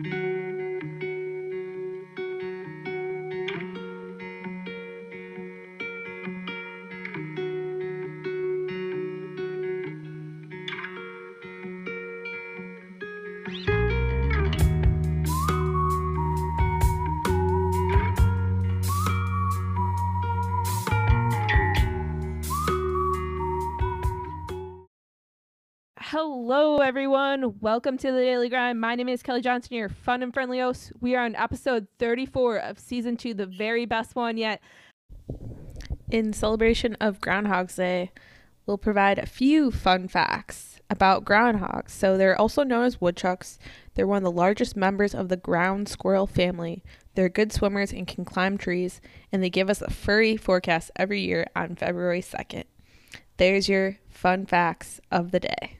Hello, everyone. Welcome to the Daily Grind. My name is Kelly Johnson, your fun and friendly host. We are on episode 34 of season two, the very best one yet. In celebration of Groundhog's Day, we'll provide a few fun facts about groundhogs. So, they're also known as woodchucks. They're one of the largest members of the ground squirrel family. They're good swimmers and can climb trees, and they give us a furry forecast every year on February 2nd. There's your fun facts of the day.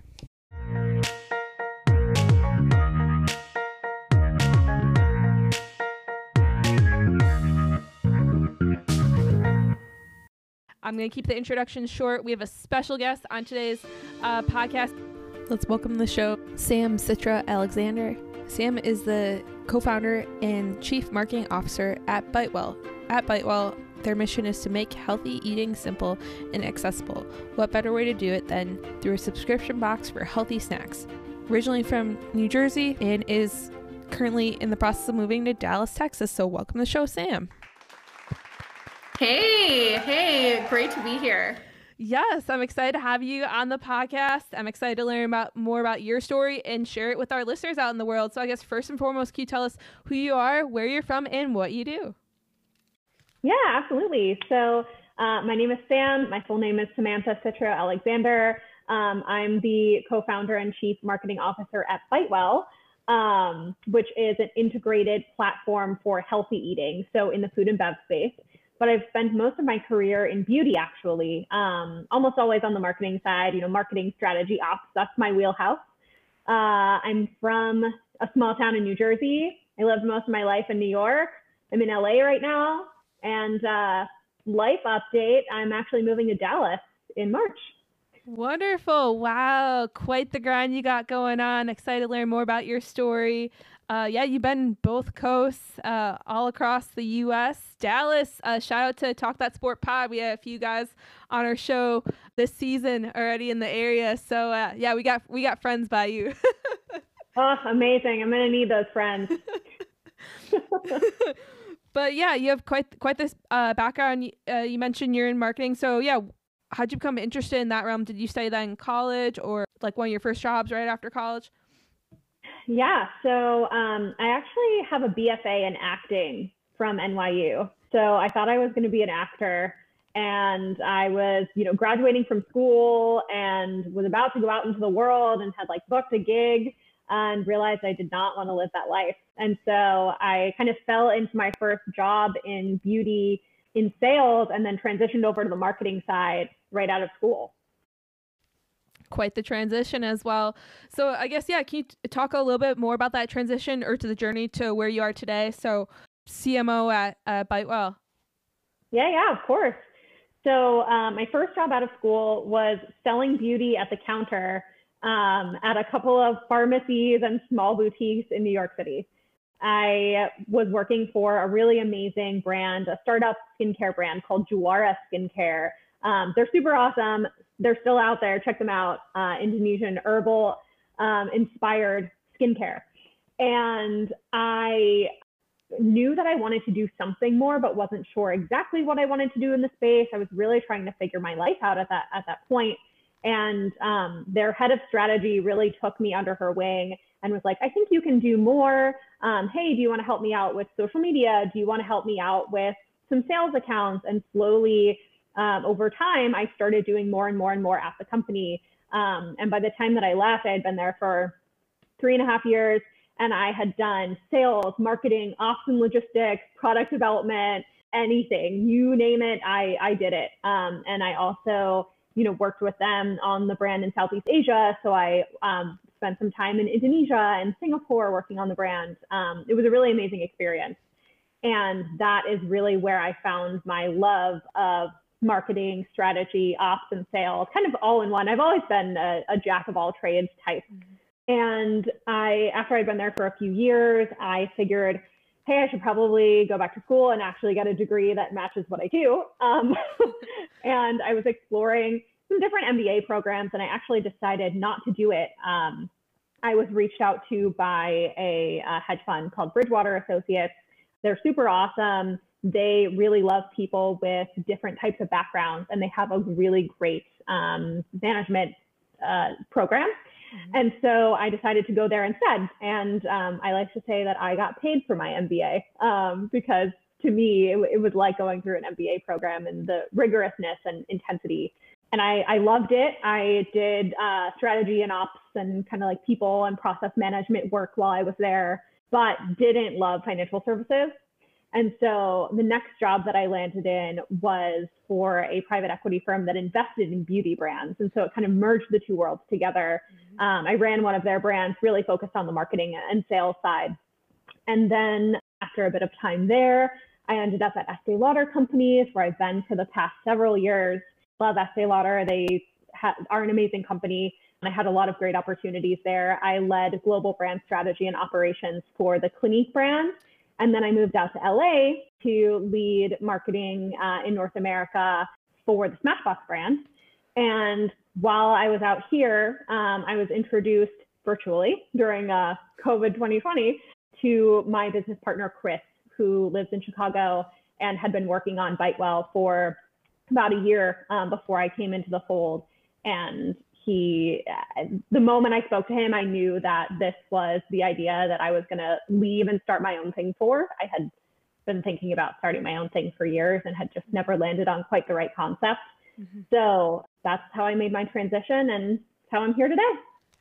I'm going to keep the introduction short. We have a special guest on today's uh, podcast. Let's welcome the show Sam Citro Alexander. Sam is the co founder and chief marketing officer at Bitewell. At Bitewell, their mission is to make healthy eating simple and accessible. What better way to do it than through a subscription box for healthy snacks? Originally from New Jersey and is currently in the process of moving to Dallas, Texas. So, welcome to the show, Sam. Hey, hey, great to be here. Yes, I'm excited to have you on the podcast. I'm excited to learn about more about your story and share it with our listeners out in the world. So I guess first and foremost, can you tell us who you are, where you're from, and what you do? Yeah, absolutely. So uh, my name is Sam. My full name is Samantha Citro Alexander. Um, I'm the co-founder and chief marketing officer at Bitewell, um, which is an integrated platform for healthy eating. So in the food and bev space but I've spent most of my career in beauty actually, um, almost always on the marketing side, you know, marketing strategy ops, that's my wheelhouse. Uh, I'm from a small town in New Jersey. I lived most of my life in New York. I'm in LA right now. And uh, life update, I'm actually moving to Dallas in March. Wonderful. Wow. Quite the grind you got going on. Excited to learn more about your story. Uh, yeah, you've been both coasts, uh, all across the U.S. Dallas. Uh, shout out to Talk That Sport Pod. We had a few guys on our show this season already in the area. So uh, yeah, we got we got friends by you. oh, amazing! I'm gonna need those friends. but yeah, you have quite quite this uh, background. Uh, you mentioned you're in marketing, so yeah. How'd you become interested in that realm? Did you study that in college or like one of your first jobs right after college? Yeah, so um, I actually have a BFA in acting from NYU. So I thought I was going to be an actor, and I was, you know, graduating from school and was about to go out into the world and had like booked a gig and realized I did not want to live that life. And so I kind of fell into my first job in beauty in sales and then transitioned over to the marketing side right out of school quite the transition as well. So I guess yeah, can you talk a little bit more about that transition or to the journey to where you are today? So CMO at uh, Bitewell. Yeah, yeah, of course. So um, my first job out of school was selling beauty at the counter um, at a couple of pharmacies and small boutiques in New York City. I was working for a really amazing brand, a startup skincare brand called Juara Skincare. Um, they're super awesome, they're still out there. Check them out. Uh, Indonesian herbal um, inspired skincare. And I knew that I wanted to do something more, but wasn't sure exactly what I wanted to do in the space. I was really trying to figure my life out at that at that point. And um, their head of strategy really took me under her wing and was like, I think you can do more. Um, hey, do you want to help me out with social media? Do you want to help me out with some sales accounts? And slowly um, over time, I started doing more and more and more at the company. Um, and by the time that I left, I had been there for three and a half years and I had done sales, marketing, ops and logistics, product development, anything, you name it, I, I did it. Um, and I also, you know, worked with them on the brand in Southeast Asia. So I um, spent some time in Indonesia and Singapore working on the brand. Um, it was a really amazing experience. And that is really where I found my love of marketing, strategy, ops, and sales, kind of all in one. I've always been a, a jack of all trades type. And I, after I'd been there for a few years, I figured, hey, I should probably go back to school and actually get a degree that matches what I do. Um, and I was exploring some different MBA programs, and I actually decided not to do it. Um, I was reached out to by a, a hedge fund called Bridgewater Associates. They're super awesome. They really love people with different types of backgrounds, and they have a really great um, management uh, program. Mm-hmm. And so I decided to go there instead. And um, I like to say that I got paid for my MBA um, because to me, it, it, was like going through an MBA program and the rigorousness and intensity. And I, I loved it. I did uh, strategy and ops and kind of like people and process management work while I was there, but didn't love financial services. And so the next job that I landed in was for a private equity firm that invested in beauty brands. And so it kind of merged the two worlds together. Mm-hmm. Um, I ran one of their brands, really focused on the marketing and sales side. And then after a bit of time there, I ended up at Estee Lauder Companies, where I've been for the past several years. Love Estee Lauder. They ha- are an amazing company. And I had a lot of great opportunities there. I led global brand strategy and operations for the Clinique brand and then I moved out to LA to lead marketing uh, in North America for the Smashbox brand. And while I was out here, um, I was introduced virtually during uh, COVID 2020 to my business partner, Chris, who lives in Chicago and had been working on BiteWell for about a year um, before I came into the fold. And he, the moment I spoke to him, I knew that this was the idea that I was going to leave and start my own thing for. I had been thinking about starting my own thing for years and had just never landed on quite the right concept. Mm-hmm. So that's how I made my transition and how I'm here today.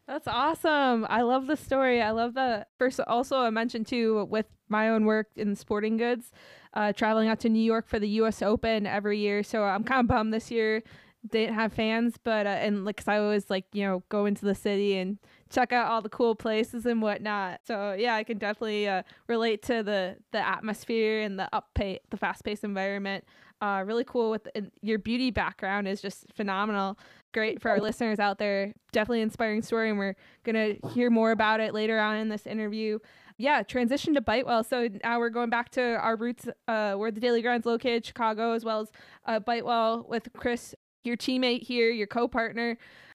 That's awesome. I love the story. I love the first. Also, I mentioned too with my own work in sporting goods, uh, traveling out to New York for the U.S. Open every year. So I'm kind of bummed this year didn't have fans, but uh, and like cause I always like you know go into the city and check out all the cool places and whatnot. So yeah, I can definitely uh, relate to the the atmosphere and the up pay the fast paced environment. Uh, really cool with your beauty background is just phenomenal. Great for our listeners out there. Definitely inspiring story, and we're gonna hear more about it later on in this interview yeah, transition to BiteWell. So now we're going back to our roots, uh, where the Daily Grind's located, Chicago, as well as uh, BiteWell with Chris your teammate here, your co-partner.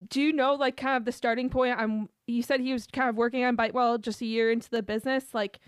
Do you know like kind of the starting point? I'm you said he was kind of working on BiteWell just a year into the business, like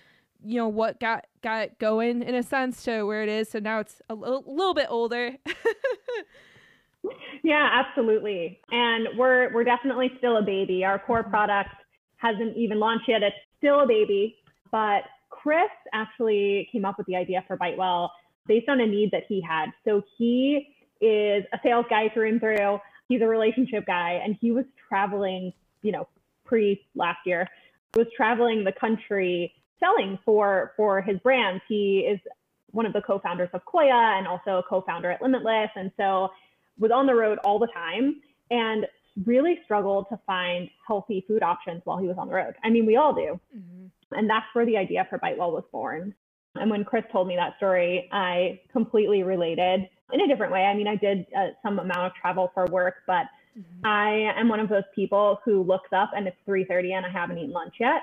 you know what got got it going in a sense to where it is. So now it's a little, little bit older. yeah, absolutely. And we're we're definitely still a baby. Our core mm-hmm. product hasn't even launched yet. It's still a baby. But Chris actually came up with the idea for BiteWell based on a need that he had. So he is a sales guy through and through. He's a relationship guy, and he was traveling, you know, pre last year, was traveling the country selling for for his brands. He is one of the co-founders of Koia and also a co-founder at Limitless, and so was on the road all the time and really struggled to find healthy food options while he was on the road. I mean, we all do. Mm-hmm. And that's where the idea for BiteWell was born. And when Chris told me that story, I completely related in a different way. I mean, I did uh, some amount of travel for work, but mm-hmm. I am one of those people who looks up and it's 3:30 and I haven't eaten lunch yet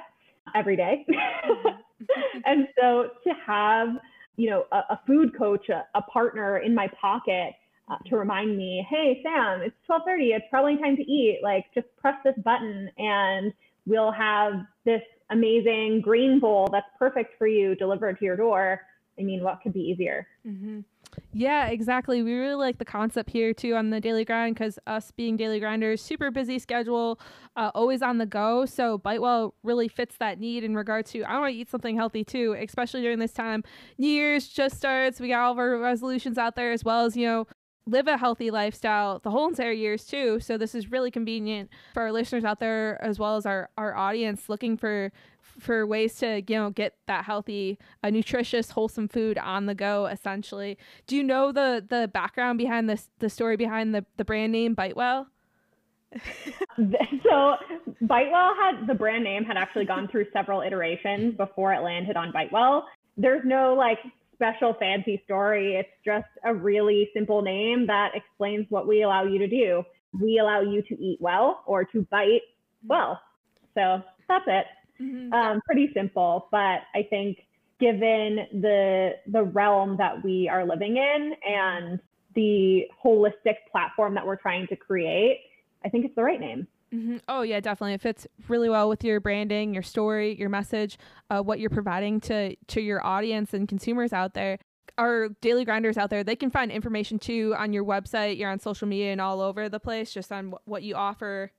every day. Mm-hmm. and so to have, you know, a, a food coach, a, a, partner in my pocket uh, to remind me, "Hey, Sam, it's 12:30. It's probably time to eat. Like, just press this button and we'll have this amazing green bowl that's perfect for you delivered to your door." I mean, what could be easier? Mm-hmm. Yeah, exactly. We really like the concept here too on the daily grind because us being daily grinders, super busy schedule, uh, always on the go. So BiteWell really fits that need in regard to I want to eat something healthy too, especially during this time. New Year's just starts. We got all of our resolutions out there as well as you know live a healthy lifestyle the whole entire years too. So this is really convenient for our listeners out there as well as our our audience looking for for ways to you know get that healthy, uh, nutritious, wholesome food on the go. Essentially, do you know the the background behind this the story behind the the brand name BiteWell? so BiteWell had the brand name had actually gone through several iterations before it landed on BiteWell. There's no like special fancy story. It's just a really simple name that explains what we allow you to do. We allow you to eat well or to bite well. So That's it. Mhm. Um, pretty simple, but I think given the the realm that we are living in and the holistic platform that we're trying to create, I think it's the right name. Mhm. Oh yeah, definitely. It fits really well with your branding, your story, your message, uh, what you're providing to to your audience and consumers out there. Our daily grinders out there, they can find information too on your website. You're on social media and all over the place, just on wh- what you offer.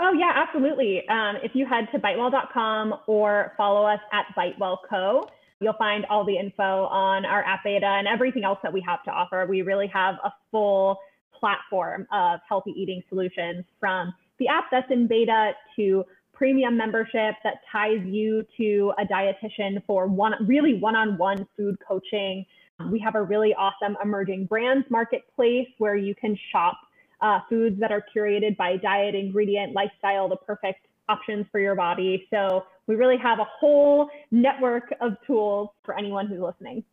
Oh yeah, absolutely. Um, if you head to bitewell.com or follow us at Bitewell Co, you'll find all the info on our app beta and everything else that we have to offer. We really have a full platform of healthy eating solutions from the app that's in beta to premium membership that ties you to a dietitian for one really one-on-one food coaching. We have a really awesome emerging brands marketplace where you can shop uh, foods that are curated by diet, ingredient, lifestyle, the perfect options for your body. So we really have a whole network of tools for anyone who's listening.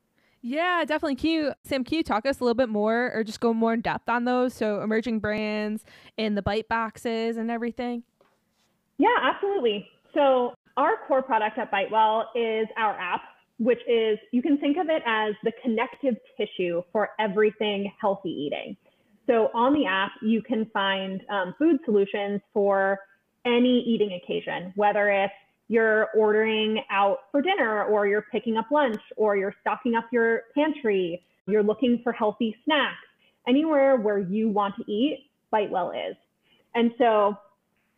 Yeah, definitely. Can you, Sam, can you talk us a little bit more or just go more in depth on those? So emerging brands and the bite boxes and everything. Yeah, absolutely. So our core product at Bitewell is our app, which is you can think of it as the connective tissue for everything healthy eating. So on the app, you can find um, food solutions for any eating occasion, whether it's you're ordering out for dinner or you're picking up lunch or you're stocking up your pantry, you're looking for healthy snacks, anywhere where you want to eat, Bitewell is. And so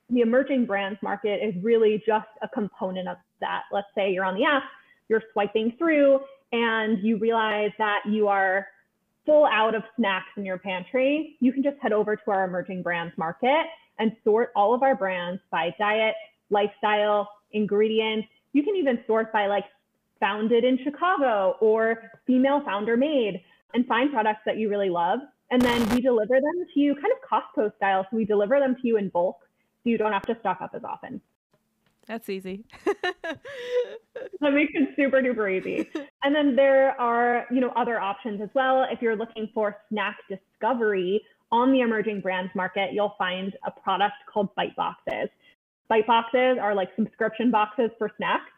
the emerging brands market is really just a component of that. Let's say you're on the app, you're swiping through, and you realize that you are full out of snacks in your pantry. You can just head over to our emerging brands market and sort all of our brands by diet, lifestyle, ingredients. You can even sort by like founded in Chicago or female founder made and find products that you really love. And then we deliver them to you kind of Costco style. So we deliver them to you in bulk so you don't have to stock up as often. That's easy. that makes it super duper easy. And then there are, you know, other options as well. If you're looking for snack discovery on the emerging brands market, you'll find a product called Bite Boxes. Bite Boxes are like subscription boxes for snacks.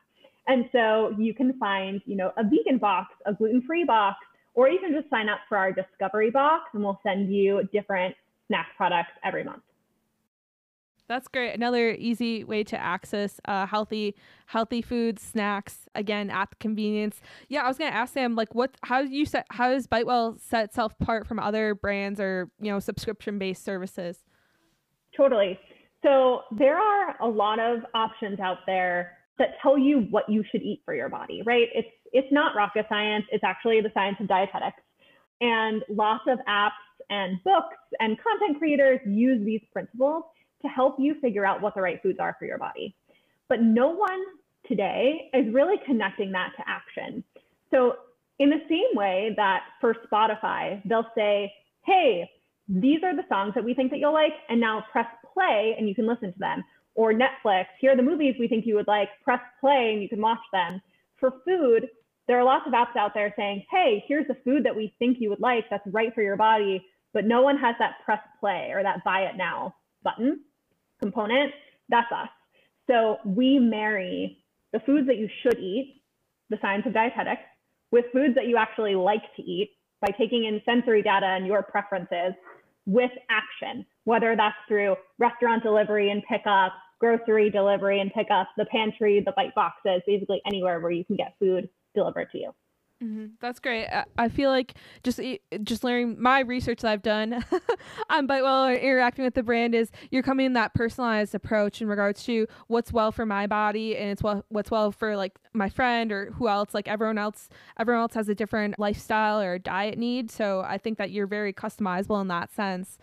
And so you can find, you know, a vegan box, a gluten-free box, or you can just sign up for our discovery box and we'll send you different snack products every month. That's great. Another easy way to access uh, healthy, healthy foods, snacks. Again, at the convenience. Yeah, I was gonna ask Sam, like, what? How do you set? How does Bitewell set itself apart from other brands or you know subscription-based services? Totally. So there are a lot of options out there that tell you what you should eat for your body, right? It's it's not rocket science. It's actually the science of dietetics. And lots of apps and books and content creators use these principles to help you figure out what the right foods are for your body. But no one today is really connecting that to action. So, in the same way that for Spotify, they'll say, hey, these are the songs that we think that you'll like, and now press play and you can listen to them. Or Netflix, here are the movies we think you would like, press play and you can watch them. For food, there are lots of apps out there saying, hey, here's the food that we think you would like that's right for your body, but no one has that press play or that buy it now button component, that's us. So we marry the foods that you should eat, the science of dietetics, with foods that you actually like to eat by taking in sensory data and your preferences with action, whether that's through restaurant delivery and pickup, grocery delivery and pickup, the pantry, the bite boxes, basically anywhere where you can get food delivered to you. Mm-hmm. That's great. I, feel like just just learning my research that I've done on Bitewell interacting with the brand is you're coming in that personalized approach in regards to what's well for my body and it's well what's well for like my friend or who else. Like everyone else, everyone else has a different lifestyle or diet need. So I think that you're very customizable in that sense.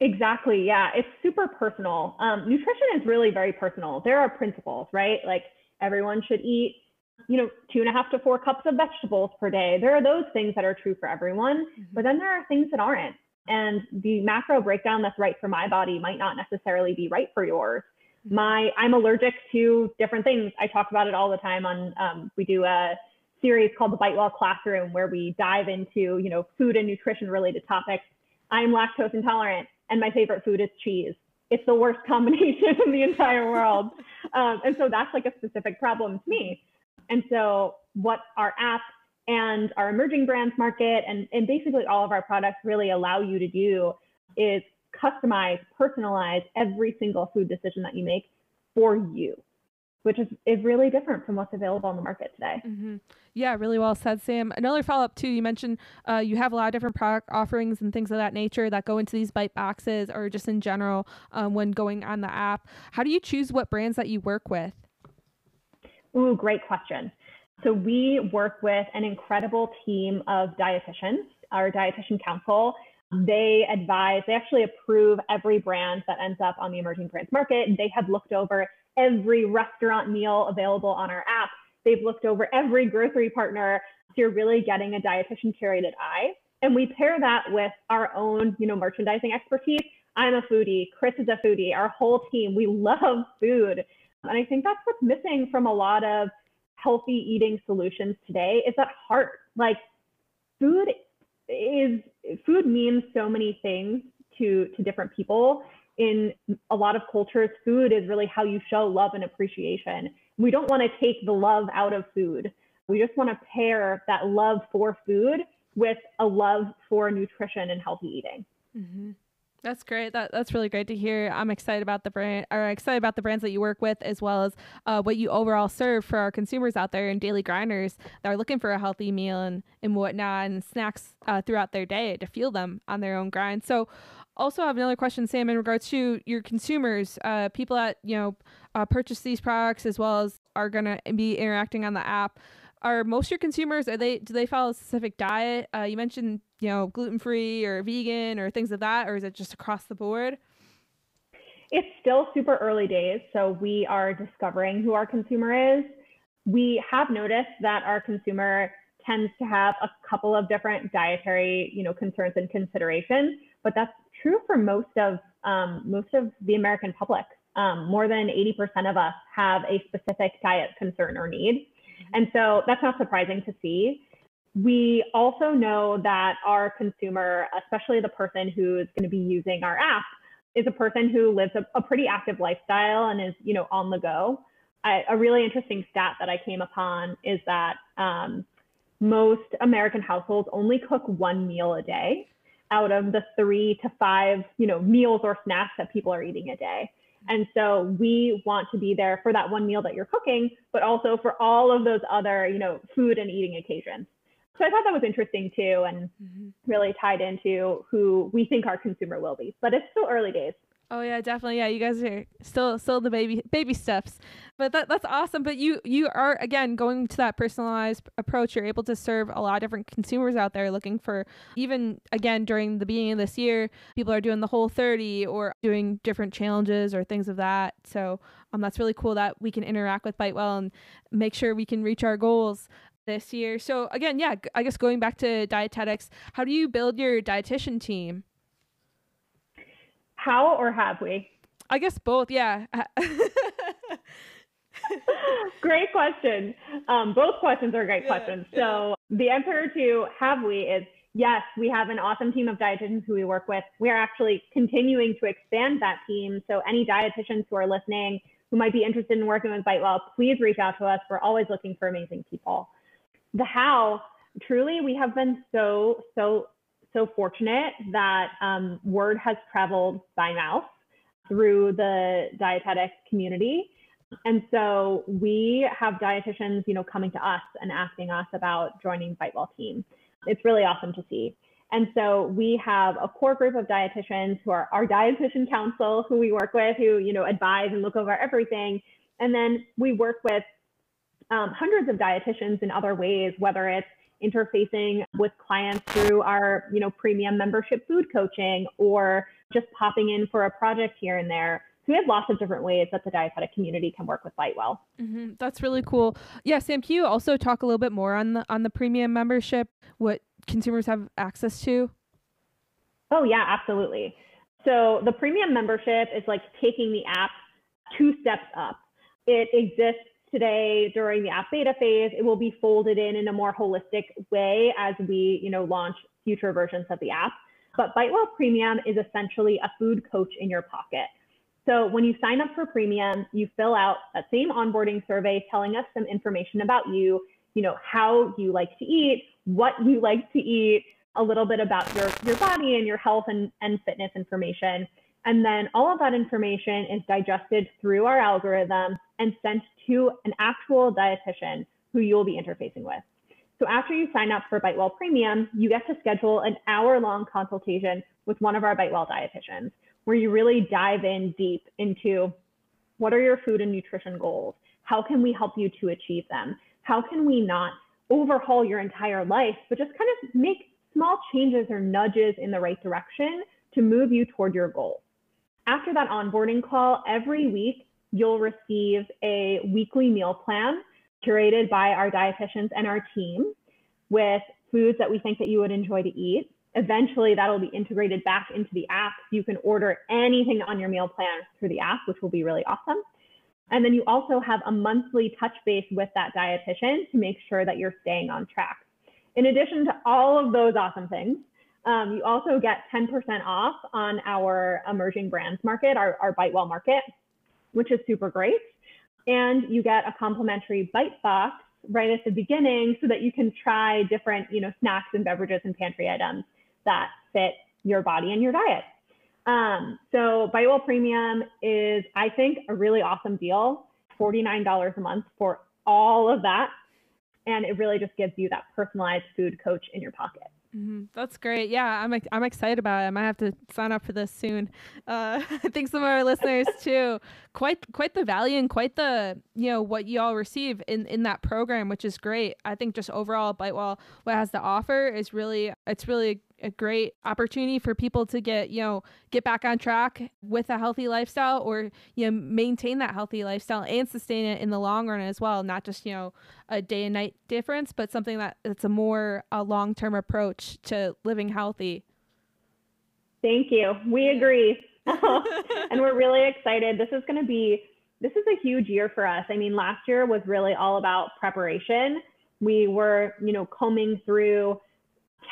Exactly. Yeah, it's super personal. Um, nutrition is really very personal. There are principles, right? Like everyone should eat you know, two and a half to four cups of vegetables per day. There are those things that are true for everyone, mm-hmm. but then there are things that aren't. And the macro breakdown that's right for my body might not necessarily be right for yours. Mm-hmm. My, I'm allergic to different things. I talk about it all the time on, um, we do a series called the Bitewell Classroom where we dive into, you know, food and nutrition related topics. I'm lactose intolerant and my favorite food is cheese. it's the worst combination in the entire world. Um, and so that's like a specific problem to me. And so what our app and our emerging brands market and, and basically all of our products really allow you to do is customize, personalize every single food decision that you make for you which is, is really different from what's available on the market today. Mm-hmm. Yeah, really well said, Sam. Another follow up too. You mentioned uh, you have a lot of different product offerings and things of that nature that go into these bite boxes, or just in general um, when going on the app. How do you choose what brands that you work with? Ooh, great question. So we work with an incredible team of dietitians, our dietitian council. They advise, they actually approve every brand that ends up on the emerging brands market. They have looked over every restaurant meal available on our app. They've looked over every grocery partner. So you're really getting a dietitian curated eye. And we pair that with our own, you know, merchandising expertise. I'm a foodie. Chris is a foodie. Our whole team, we love food. And I think that's what's missing from a lot of healthy eating solutions today is that heart. Like food is food means so many things to to different people in a lot of cultures, food is really how you show love and appreciation. We don't want to take the love out of food. We just want to pair that love for food with a love for nutrition and healthy eating. Mm-hmm. That's great. That that's really great to hear. I'm excited about the brand, or excited about the brands that you work with, as well as uh, what you overall serve for our consumers out there and daily grinders that are looking for a healthy meal and and whatnot and snacks uh, throughout their day to fuel them on their own grind. So, also I have another question, Sam, in regards to your consumers, uh, people that you know uh, purchase these products as well as are going to be interacting on the app. Are most of your consumers are they do they follow a specific diet? Uh, you mentioned you know gluten free or vegan or things of that, or is it just across the board? It's still super early days, so we are discovering who our consumer is. We have noticed that our consumer tends to have a couple of different dietary, you know, concerns and considerations, but that's true for most of um, most of the American public. Um, more than 80% of us have a specific diet concern or need. And so that's not surprising to see. We also know that our consumer, especially the person who's going to be using our app, is a person who lives a, a pretty active lifestyle and is, you know, on the go. I, a really interesting stat that I came upon is that um, most American households only cook one meal a day out of the three to five, you know, meals or snacks that people are eating a day. And so we want to be there for that one meal that you're cooking, but also for all of those other, you know, food and eating occasions. So I thought that was interesting too, and mm-hmm. really tied into who we think our consumer will be. But it's still early days. Oh yeah, definitely. Yeah, you guys are still still the baby baby steps. But that that's awesome. But you you are again going to that personalized approach. You're able to serve a lot of different consumers out there looking for even again during the beginning of this year, people are doing the whole 30 or doing different challenges or things of that. So um that's really cool that we can interact with Bitewell and make sure we can reach our goals this year. So again, yeah, I guess going back to dietetics, how do you build your dietitian team? How or have we? I guess both. Yeah. great question. Um, both questions are great yeah, questions. Yeah. So the answer to have we is yes, we have an awesome team of dietitians who we work with. We are actually continuing to expand that team. So any dietitians who are listening who might be interested in working with Bitewell, please reach out to us. We're always looking for amazing people. The how, truly, we have been so, so so fortunate that um, word has traveled by mouth through the dietetic community. And so we have dietitians, you know, coming to us and asking us about joining Bitewell team. It's really awesome to see. And so we have a core group of dietitians who are our dietitian council, who we work with, who you know advise and look over everything. And then we work with um, hundreds of dietitians in other ways, whether it's interfacing with clients through our, you know, premium membership food coaching or just popping in for a project here and there. So we have lots of different ways that the dietetic community can work with Bitewell. Mm-hmm. That's really cool. Yeah, Sam, can you also talk a little bit more on the on the premium membership? What consumers have access to? Oh yeah, absolutely. So the premium membership is like taking the app two steps up. It exists today during the app beta phase. It will be folded in in a more holistic way as we, you know, launch future versions of the app. But Bitewell Premium is essentially a food coach in your pocket. So when you sign up for premium, you fill out that same onboarding survey telling us some information about you, you know, how you like to eat, what you like to eat, a little bit about your, your body and your health and, and fitness information. And then all of that information is digested through our algorithm and sent to an actual dietitian who you'll be interfacing with. So after you sign up for BiteWell Premium, you get to schedule an hour long consultation with one of our BiteWell dietitians where you really dive in deep into what are your food and nutrition goals? How can we help you to achieve them? How can we not overhaul your entire life, but just kind of make small changes or nudges in the right direction to move you toward your goal? After that onboarding call, every week you'll receive a weekly meal plan curated by our dietitians and our team with foods that we think that you would enjoy to eat. Eventually, that'll be integrated back into the app. You can order anything on your meal plan through the app, which will be really awesome. And then you also have a monthly touch base with that dietitian to make sure that you're staying on track. In addition to all of those awesome things, um, you also get 10% off on our emerging brands market, our, our BiteWell market, which is super great and you get a complimentary bite box right at the beginning so that you can try different, you know, snacks and beverages and pantry items that fit your body and your diet. Um, so BiteWell Premium is, I think, a really awesome deal. $49 a month for all of that. And it really just gives you that personalized food coach in your pocket. Mm-hmm. That's great. Yeah, I'm I'm excited about it. I might have to sign up for this soon. Uh, I think some of our listeners too. Quite quite the value and quite the you know what you all receive in in that program, which is great. I think just overall, BiteWell what has to offer is really it's really a great opportunity for people to get you know get back on track with a healthy lifestyle or you know maintain that healthy lifestyle and sustain it in the long run as well not just you know a day and night difference but something that it's a more a long-term approach to living healthy. Thank you. We agree. And we're really excited. This is going to be this is a huge year for us. I mean last year was really all about preparation. We were you know combing through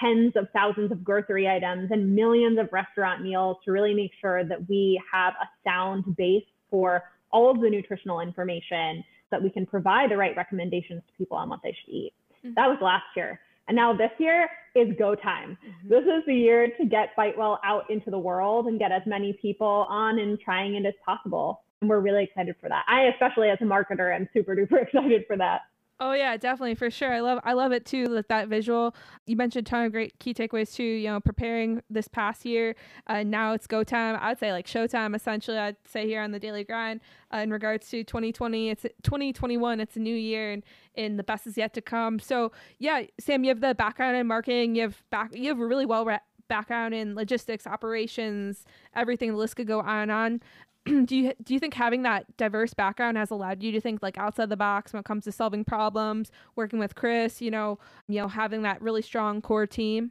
tens of thousands of grocery items and millions of restaurant meals to really make sure that we have a sound base for all of the nutritional information that we can provide the right recommendations to people on what they should eat. Mm-hmm. That was last year. And now this year is go time. Mm-hmm. This is the year to get BiteWell out into the world and get as many people on and trying it as possible. And we're really excited for that. I, especially as a marketer, am super duper excited for that. Oh yeah, definitely for sure. I love I love it too. That that visual. You mentioned a ton of great key takeaways too. You know, preparing this past year. Uh, now it's go time. I would say like showtime. Essentially, I'd say here on the daily grind. Uh, in regards to 2020, it's 2021. It's a new year, and and the best is yet to come. So yeah, Sam, you have the background in marketing. You have back. You have a really well. Re- background in logistics, operations, everything. The list could go on and on. do you do you think having that diverse background has allowed you to think like outside the box when it comes to solving problems, working with Chris, you know, you know, having that really strong core team?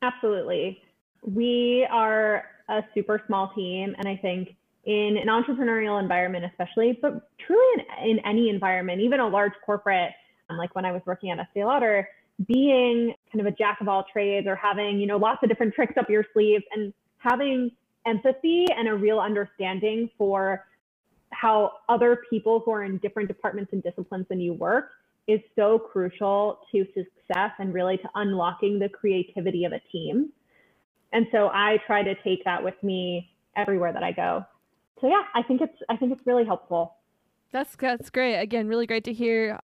Absolutely. We are a super small team and I think in an entrepreneurial environment especially, but truly in, in any environment, even a large corporate, um, like when I was working at Estee Lauder, being kind of a jack of all trades or having, you know, lots of different tricks up your sleeves and having empathy and a real understanding for how other people who are in different departments and disciplines than you work is so crucial to success and really to unlocking the creativity of a team. And so I try to take that with me everywhere that I go. So yeah, I think it's I think it's really helpful. That's that's great. Again, really great to hear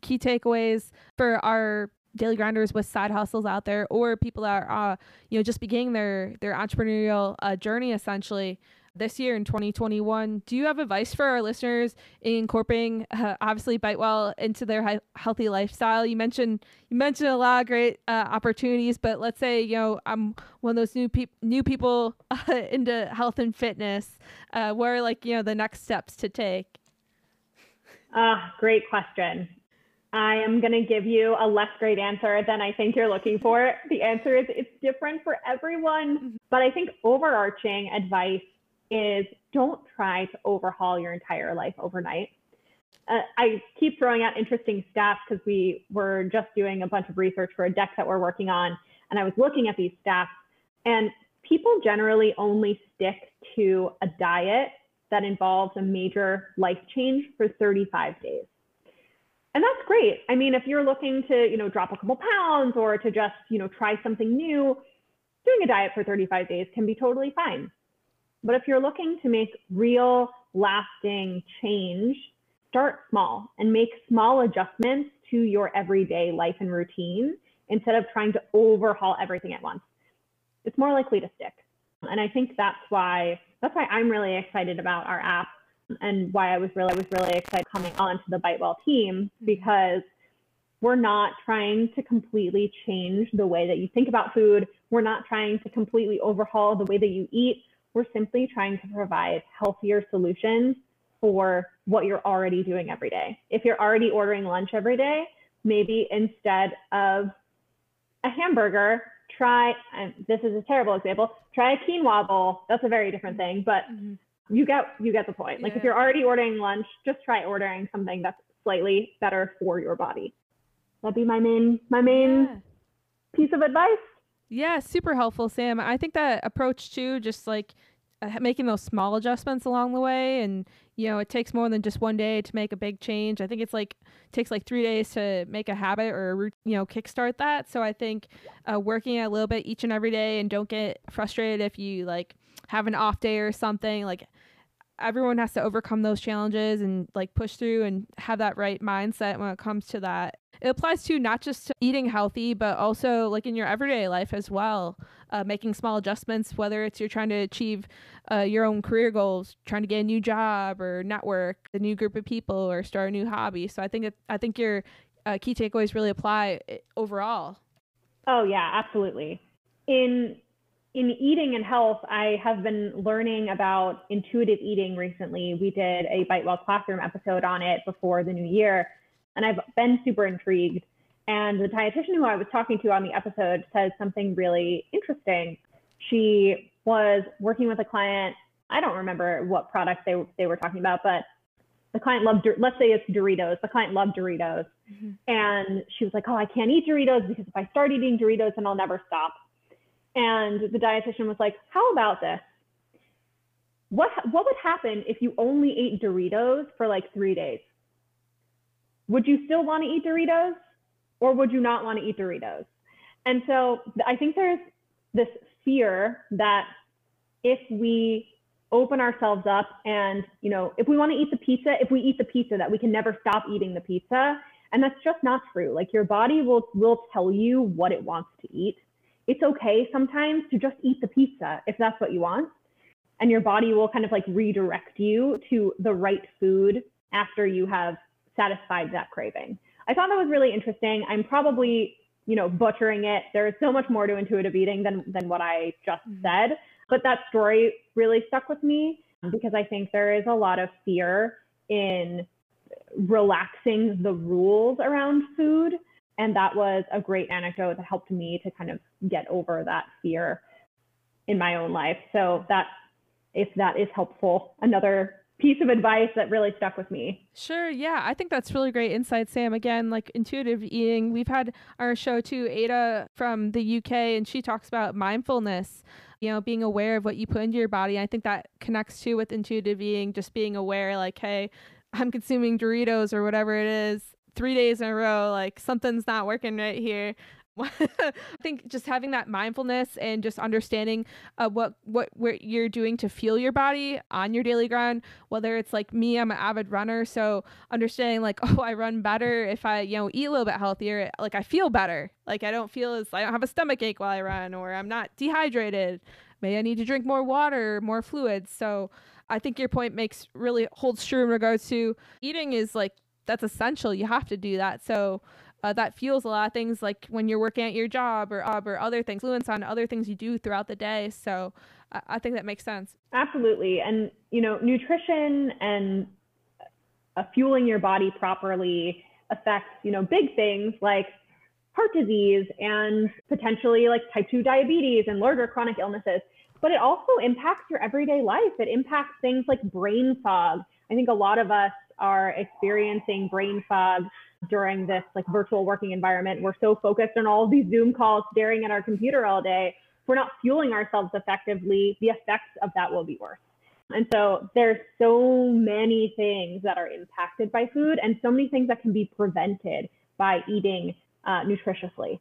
key takeaways for our daily grinders with side hustles out there or people that are uh, you know just beginning their their entrepreneurial uh, journey essentially this year in 2021 do you have advice for our listeners in incorporating uh, obviously BiteWell into their hi- healthy lifestyle? You mentioned you mentioned a lot of great uh, opportunities but let's say you know i'm one of those new people new people into health and fitness. Uh, like you know the next steps to take? Ah, great question. I am going to give you a less great answer than I think you're looking for. The answer is it's different for everyone. Mm-hmm. But I think overarching advice is don't try to overhaul your entire life overnight. Uh, I keep throwing out interesting stats because we were just doing a bunch of research for a deck that we're working on. And I was looking at these stats, and people generally only stick to a diet that involves a major life change for 35 days. And that's great. I mean, if you're looking to, you know, drop a couple pounds or to just, you know, try something new, doing a diet for 35 days can be totally fine. But if you're looking to make real lasting change, start small and make small adjustments to your everyday life and routine instead of trying to overhaul everything at once. It's more likely to stick. And I think that's why that's why I'm really excited about our app and why I was really I was really excited coming onto the Bitewell team mm-hmm. because we're not trying to completely change the way that you think about food. We're not trying to completely overhaul the way that you eat. We're simply trying to provide healthier solutions for what you're already doing every day. If you're already ordering lunch every day, maybe instead of a hamburger, try, and this is a terrible example, try a quinoa bowl. That's a very different thing, but mm-hmm. You get you get the point. Like if you're already ordering lunch, just try ordering something that's slightly better for your body. That'd be my main my main yeah. piece of advice. Yeah, super helpful, Sam. I think that approach too, just like uh, making those small adjustments along the way and you know it takes more than just one day to make a big change i think it's like it takes like three days to make a habit or you know kickstart that so i think uh, working a little bit each and every day and don't get frustrated if you like have an off day or something like everyone has to overcome those challenges and like push through and have that right mindset when it comes to that it applies to not just to eating healthy, but also like in your everyday life as well. Uh, making small adjustments, whether it's you're trying to achieve uh, your own career goals, trying to get a new job or network, a new group of people, or start a new hobby. So I think it, I think your uh, key takeaways really apply eh, overall. Oh yeah, absolutely. In in eating and health, I have been learning about intuitive eating recently. We did a Bitewell Classroom episode on it before the new year and I've been super intrigued. And the dietitian who I was talking to on the episode says something really interesting. She was working with a client. I don't remember what product they, they were talking about, but the client loved, let's say it's Doritos. The client loved Doritos. Mm-hmm. And she was like, oh, I can't eat Doritos because if I start eating Doritos, then I'll never stop. And the dietitian was like, how about this? What, what would happen if you only ate Doritos for like three days? would you still want to eat Doritos or would you not want to eat Doritos? And so I think there's this fear that if we open ourselves up and, you know, if we want to eat the pizza, if we eat the pizza, that we can never stop eating the pizza. And that's just not true. Like your body will will tell you what it wants to eat. It's okay sometimes to just eat the pizza if that's what you want. And your body will kind of like redirect you to the right food after you have satisfied that craving. I thought that was really interesting. I'm probably, you know, butchering it. There is so much more to intuitive eating than than what I just mm-hmm. said, but that story really stuck with me because I think there is a lot of fear in relaxing the rules around food. And that was a great anecdote that helped me to kind of get over that fear in my own life. So that if that is helpful, another piece of advice that really stuck with me. Sure, yeah. I think that's really great insight, Sam. Again, like intuitive eating. We've had our show too, Ada from the UK, and she talks about mindfulness, you know, being aware of what you put into your body. I think that connects too with intuitive eating, just being aware, like, hey, I'm consuming Doritos or whatever it is three days in a row, like something's not working right here. I think just having that mindfulness and just understanding uh, what what what you're doing to feel your body on your daily grind. Whether it's like me, I'm an avid runner, so understanding like oh, I run better if I you know eat a little bit healthier. Like I feel better. Like I don't feel as I don't have a stomach ache while I run, or I'm not dehydrated. Maybe I need to drink more water, more fluids. So I think your point makes really holds true in regards to eating is like that's essential. You have to do that. So uh, that fuels a lot of things like when you're working at your job or uh, or other things, influence on other things you do throughout the day. So I, I think that makes sense. Absolutely, and you know, nutrition and uh, fueling your body properly affects you know big things like heart disease and potentially like type 2 diabetes and larger chronic illnesses but it also impacts your everyday life it impacts things like brain fog i think a lot of us are experiencing brain fog during this like virtual working environment. We're so focused on all these Zoom calls, staring at our computer all day. If we're not fueling ourselves effectively, the effects of that will be worse. And so there's so many things that are impacted by food and so many things that can be prevented by eating uh, nutritiously.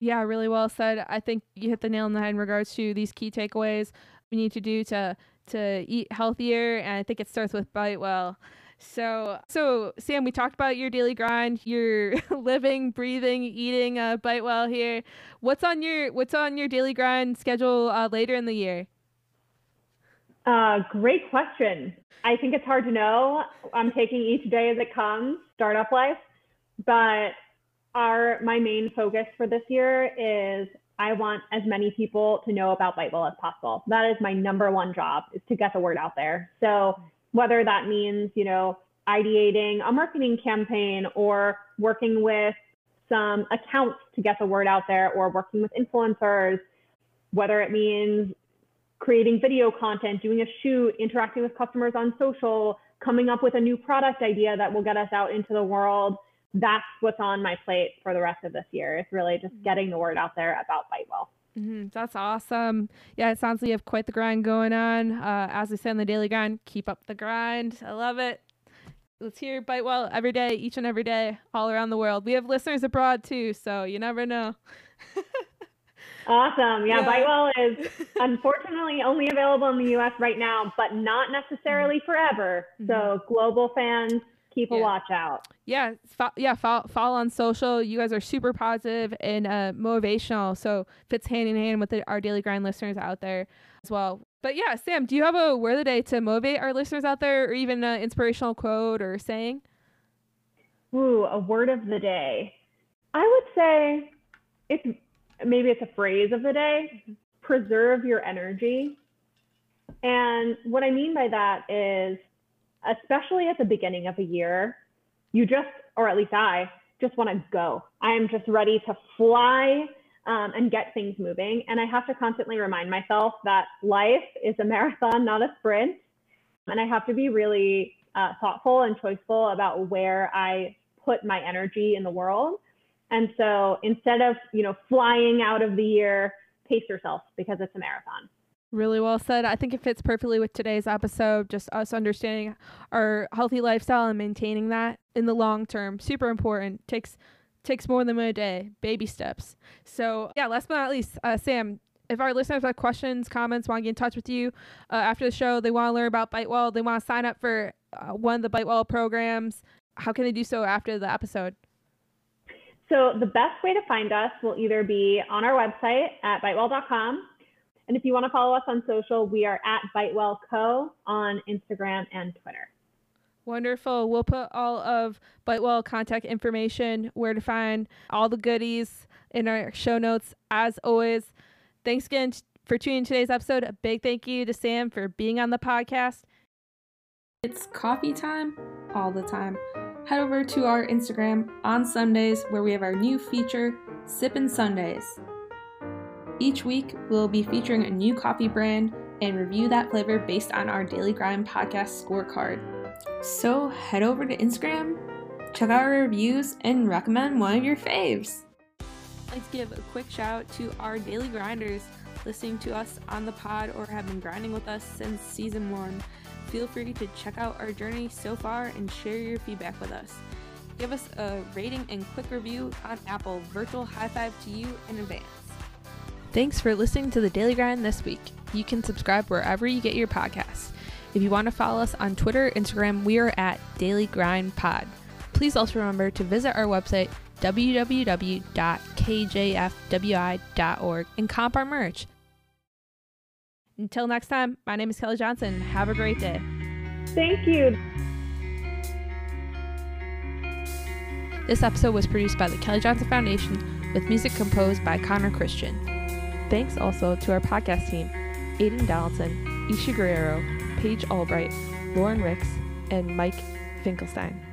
Yeah, really well said. I think you hit the nail on the head in regards to these key takeaways we need to do to to eat healthier, and I think it starts with Bitewell. So, so Sam, we talked about your daily grind. You're living, breathing, eating uh, Bitewell here. What's on your What's on your daily grind schedule uh, later in the year? Uh, great question. I think it's hard to know. I'm taking each day as it comes, startup life, but our my main focus for this year is I want as many people to know about Bitewell as possible. That is my number one job is to get the word out there. So whether that means, you know, ideating a marketing campaign or working with some accounts to get the word out there or working with influencers, whether it means creating video content, doing a shoot, interacting with customers on social, coming up with a new product idea that will get us out into the world that's what's on my plate for the rest of this year. It's really just mm-hmm. getting the word out there about Bitewell. Mm-hmm. That's awesome. Yeah, it sounds like you have quite the grind going on. Uh, as we say in the daily grind, keep up the grind. I love it. Let's hear Bitewell every day, each and every day, all around the world. We have listeners abroad too, so you never know. awesome. Yeah, yeah. Bitewell is unfortunately only available in the US right now, but not necessarily mm-hmm. forever. Mm-hmm. So, global fans, keep yeah. a watch out. Yeah, fo- yeah, follow, follow on social. You guys are super positive and uh, motivational, so fits hand in hand with the, our daily grind listeners out there as well. But yeah, Sam, do you have a word of the day to motivate our listeners out there, or even an inspirational quote or saying? Ooh, a word of the day. I would say it's maybe it's a phrase of the day. Preserve your energy. And what I mean by that is especially at the beginning of a year, you just, or at least I, just want to go. I am just ready to fly um, and get things moving. And I have to constantly remind myself that life is a marathon, not a sprint. And I have to be really uh, thoughtful and choiceful about where I put my energy in the world. And so instead of, you know, flying out of the year, pace yourself because it's a marathon. Really well said. I think it fits perfectly with today's episode. Just us understanding our healthy lifestyle and maintaining that in the long term. Super important. Takes takes more than a day. Baby steps. So yeah. Last but not least, uh, Sam. If our listeners have questions, comments, want to get in touch with you uh, after the show, they want to learn about Bitewell, they want to sign up for uh, one of the Bitewell programs. How can they do so after the episode? So the best way to find us will either be on our website at bitewell.com and if you want to follow us on social, we are at Bitewell Co on Instagram and Twitter. Wonderful. We'll put all of Bitewell contact information, where to find all the goodies in our show notes. As always, thanks again for tuning in today's episode. A big thank you to Sam for being on the podcast. It's coffee time all the time. Head over to our Instagram on Sundays where we have our new feature, Sippin' Sundays. Each week, we'll be featuring a new coffee brand and review that flavor based on our Daily Grind podcast scorecard. So head over to Instagram, check out our reviews, and recommend one of your faves. Let's give a quick shout out to our daily grinders listening to us on the pod or have been grinding with us since season one. Feel free to check out our journey so far and share your feedback with us. Give us a rating and quick review on Apple. Virtual high five to you in advance. Thanks for listening to the Daily Grind this week. You can subscribe wherever you get your podcasts. If you want to follow us on Twitter, Instagram, we are at Daily Grind Pod. Please also remember to visit our website www.kjfwi.org and comp our merch. Until next time, my name is Kelly Johnson. Have a great day. Thank you. This episode was produced by the Kelly Johnson Foundation with music composed by Connor Christian. Thanks also to our podcast team Aiden Donaldson, Isha Guerrero, Paige Albright, Lauren Ricks, and Mike Finkelstein.